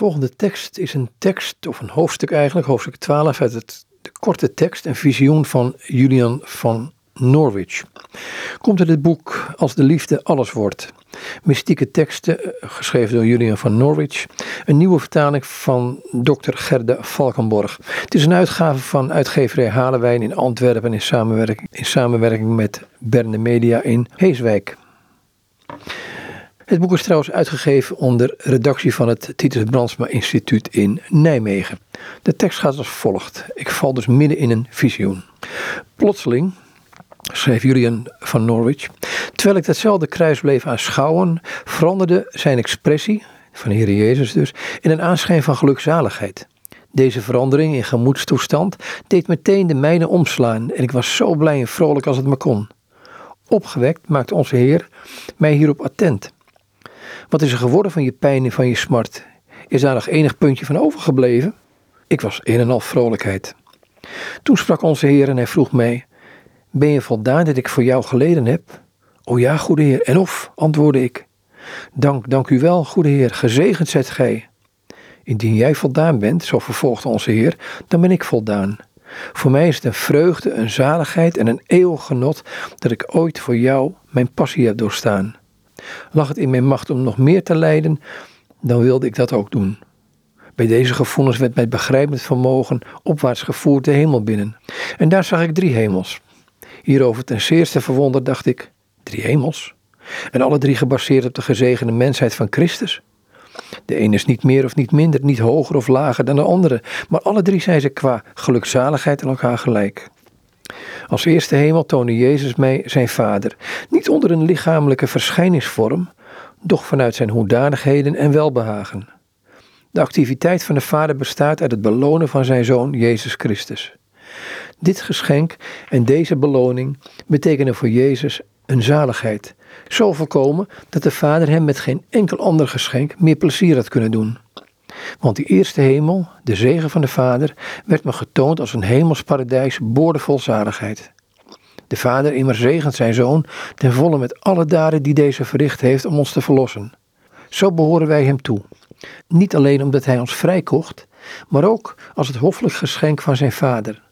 volgende tekst is een tekst, of een hoofdstuk eigenlijk, hoofdstuk 12 uit het, de korte tekst, een visioen van Julian van Norwich. Komt uit het boek Als de liefde alles wordt. Mystieke teksten, eh, geschreven door Julian van Norwich. Een nieuwe vertaling van Dr. Gerda Valkenborg. Het is een uitgave van uitgeverij Halewijn in Antwerpen in samenwerking, in samenwerking met Berne Media in Heeswijk. Het boek is trouwens uitgegeven onder redactie van het Titus Brandsma Instituut in Nijmegen. De tekst gaat als volgt. Ik val dus midden in een visioen. Plotseling, schreef Julian van Norwich, terwijl ik datzelfde kruis bleef aanschouwen, veranderde zijn expressie, van Heer Jezus dus, in een aanschijn van gelukzaligheid. Deze verandering in gemoedstoestand deed meteen de mijne omslaan en ik was zo blij en vrolijk als het maar kon. Opgewekt maakte onze Heer mij hierop attent. Wat is er geworden van je pijn en van je smart? Is daar nog enig puntje van overgebleven? Ik was een en al vrolijkheid. Toen sprak onze Heer en hij vroeg mij: Ben je voldaan dat ik voor jou geleden heb? O ja, goede Heer. En of, antwoordde ik. Dank, dank u wel, goede Heer, gezegend zijt gij. Indien jij voldaan bent, zo vervolgde onze Heer, dan ben ik voldaan. Voor mij is het een vreugde, een zaligheid en een eeuwig genot dat ik ooit voor jou mijn passie heb doorstaan. Lag het in mijn macht om nog meer te lijden, dan wilde ik dat ook doen. Bij deze gevoelens werd mijn begrijpend vermogen opwaarts gevoerd de hemel binnen. En daar zag ik drie hemels. Hierover ten zeerste verwonderd dacht ik, drie hemels? En alle drie gebaseerd op de gezegende mensheid van Christus? De ene is niet meer of niet minder, niet hoger of lager dan de andere, maar alle drie zijn ze qua gelukzaligheid aan elkaar gelijk. Als eerste hemel toonde Jezus mij zijn Vader, niet onder een lichamelijke verschijningsvorm, doch vanuit zijn hoedanigheden en welbehagen. De activiteit van de Vader bestaat uit het belonen van zijn Zoon Jezus Christus. Dit geschenk en deze beloning betekenen voor Jezus een zaligheid, zo volkomen dat de Vader hem met geen enkel ander geschenk meer plezier had kunnen doen. Want die eerste hemel, de zegen van de Vader, werd me getoond als een hemelsparadijs boordevol zaligheid. De Vader immer zegent zijn Zoon ten volle met alle daden die deze verricht heeft om ons te verlossen. Zo behoren wij hem toe. Niet alleen omdat hij ons vrijkocht, maar ook als het hoffelijk geschenk van zijn Vader.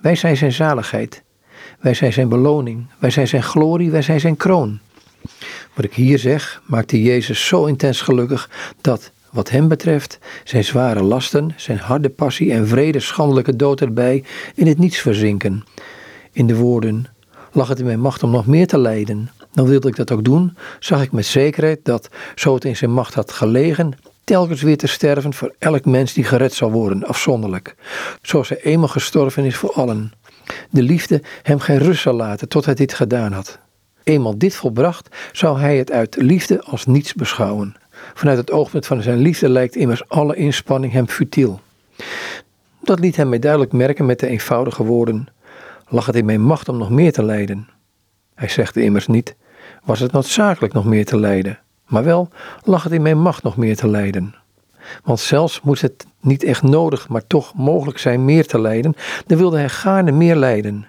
Wij zijn zijn zaligheid. Wij zijn zijn beloning. Wij zijn zijn glorie. Wij zijn zijn kroon. Wat ik hier zeg, maakte Jezus zo intens gelukkig dat, wat hem betreft, zijn zware lasten, zijn harde passie en vrede schandelijke dood erbij in het niets verzinken. In de woorden, lag het in mijn macht om nog meer te lijden, dan wilde ik dat ook doen, zag ik met zekerheid dat, zo het in zijn macht had gelegen, telkens weer te sterven voor elk mens die gered zal worden, afzonderlijk, zoals hij eenmaal gestorven is voor allen. De liefde hem geen rust zal laten tot hij dit gedaan had. Eenmaal dit volbracht, zou hij het uit liefde als niets beschouwen. Vanuit het oogpunt van zijn liefde lijkt immers alle inspanning hem futiel. Dat liet hij mij duidelijk merken met de eenvoudige woorden: Lag het in mijn macht om nog meer te lijden? Hij zegt immers niet: Was het noodzakelijk nog meer te lijden? Maar wel lag het in mijn macht nog meer te lijden. Want zelfs moest het niet echt nodig, maar toch mogelijk zijn meer te lijden, dan wilde hij gaarne meer lijden.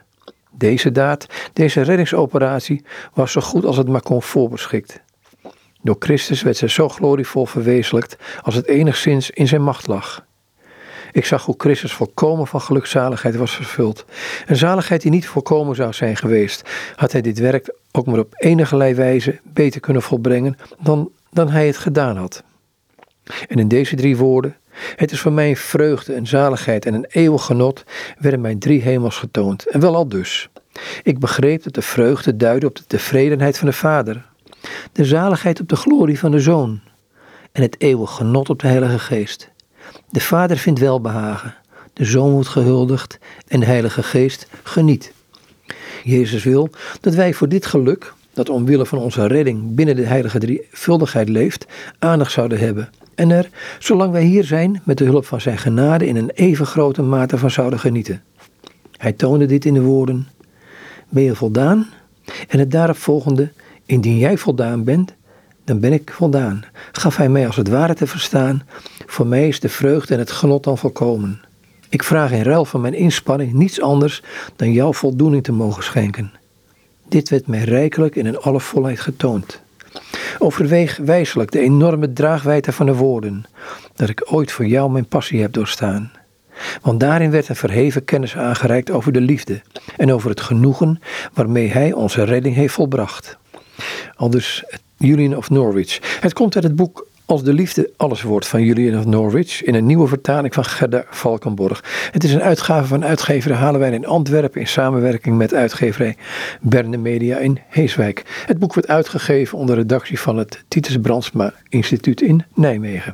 Deze daad, deze reddingsoperatie, was zo goed als het maar kon voorbeschikt. Door Christus werd zij zo glorievol verwezenlijkt als het enigszins in zijn macht lag. Ik zag hoe Christus volkomen van gelukzaligheid was vervuld. Een zaligheid die niet volkomen zou zijn geweest, had hij dit werk ook maar op enige wijze beter kunnen volbrengen dan, dan hij het gedaan had. En in deze drie woorden, het is voor mij vreugde, een zaligheid en een eeuwig genot, werden mij drie hemels getoond. En wel al dus. Ik begreep dat de vreugde duidde op de tevredenheid van de Vader, de zaligheid op de glorie van de Zoon en het eeuwig genot op de Heilige Geest. De Vader vindt welbehagen, de Zoon wordt gehuldigd en de Heilige Geest geniet. Jezus wil dat wij voor dit geluk, dat omwille van onze redding binnen de heilige drievuldigheid leeft, aandacht zouden hebben. En er, zolang wij hier zijn, met de hulp van zijn genade in een even grote mate van zouden genieten. Hij toonde dit in de woorden: Ben je voldaan? En het daarop volgende: Indien jij voldaan bent, dan ben ik voldaan. Gaf hij mij als het ware te verstaan: Voor mij is de vreugde en het genot dan volkomen. Ik vraag in ruil van mijn inspanning niets anders dan jouw voldoening te mogen schenken. Dit werd mij rijkelijk en in alle volheid getoond. Overweeg wijselijk de enorme draagwijte van de woorden, dat ik ooit voor jou mijn passie heb doorstaan. Want daarin werd een verheven kennis aangereikt over de liefde en over het genoegen waarmee hij onze redding heeft volbracht. Al dus Julian of Norwich. Het komt uit het boek Als de liefde alles wordt van Julian of Norwich in een nieuwe vertaling van Gerda Valkenborg. Het is een uitgave van uitgeverij Halenwijn in Antwerpen in samenwerking met uitgeverij Berne Media in Heeswijk. Het boek wordt uitgegeven onder redactie van het Titus Brandsma Instituut in Nijmegen.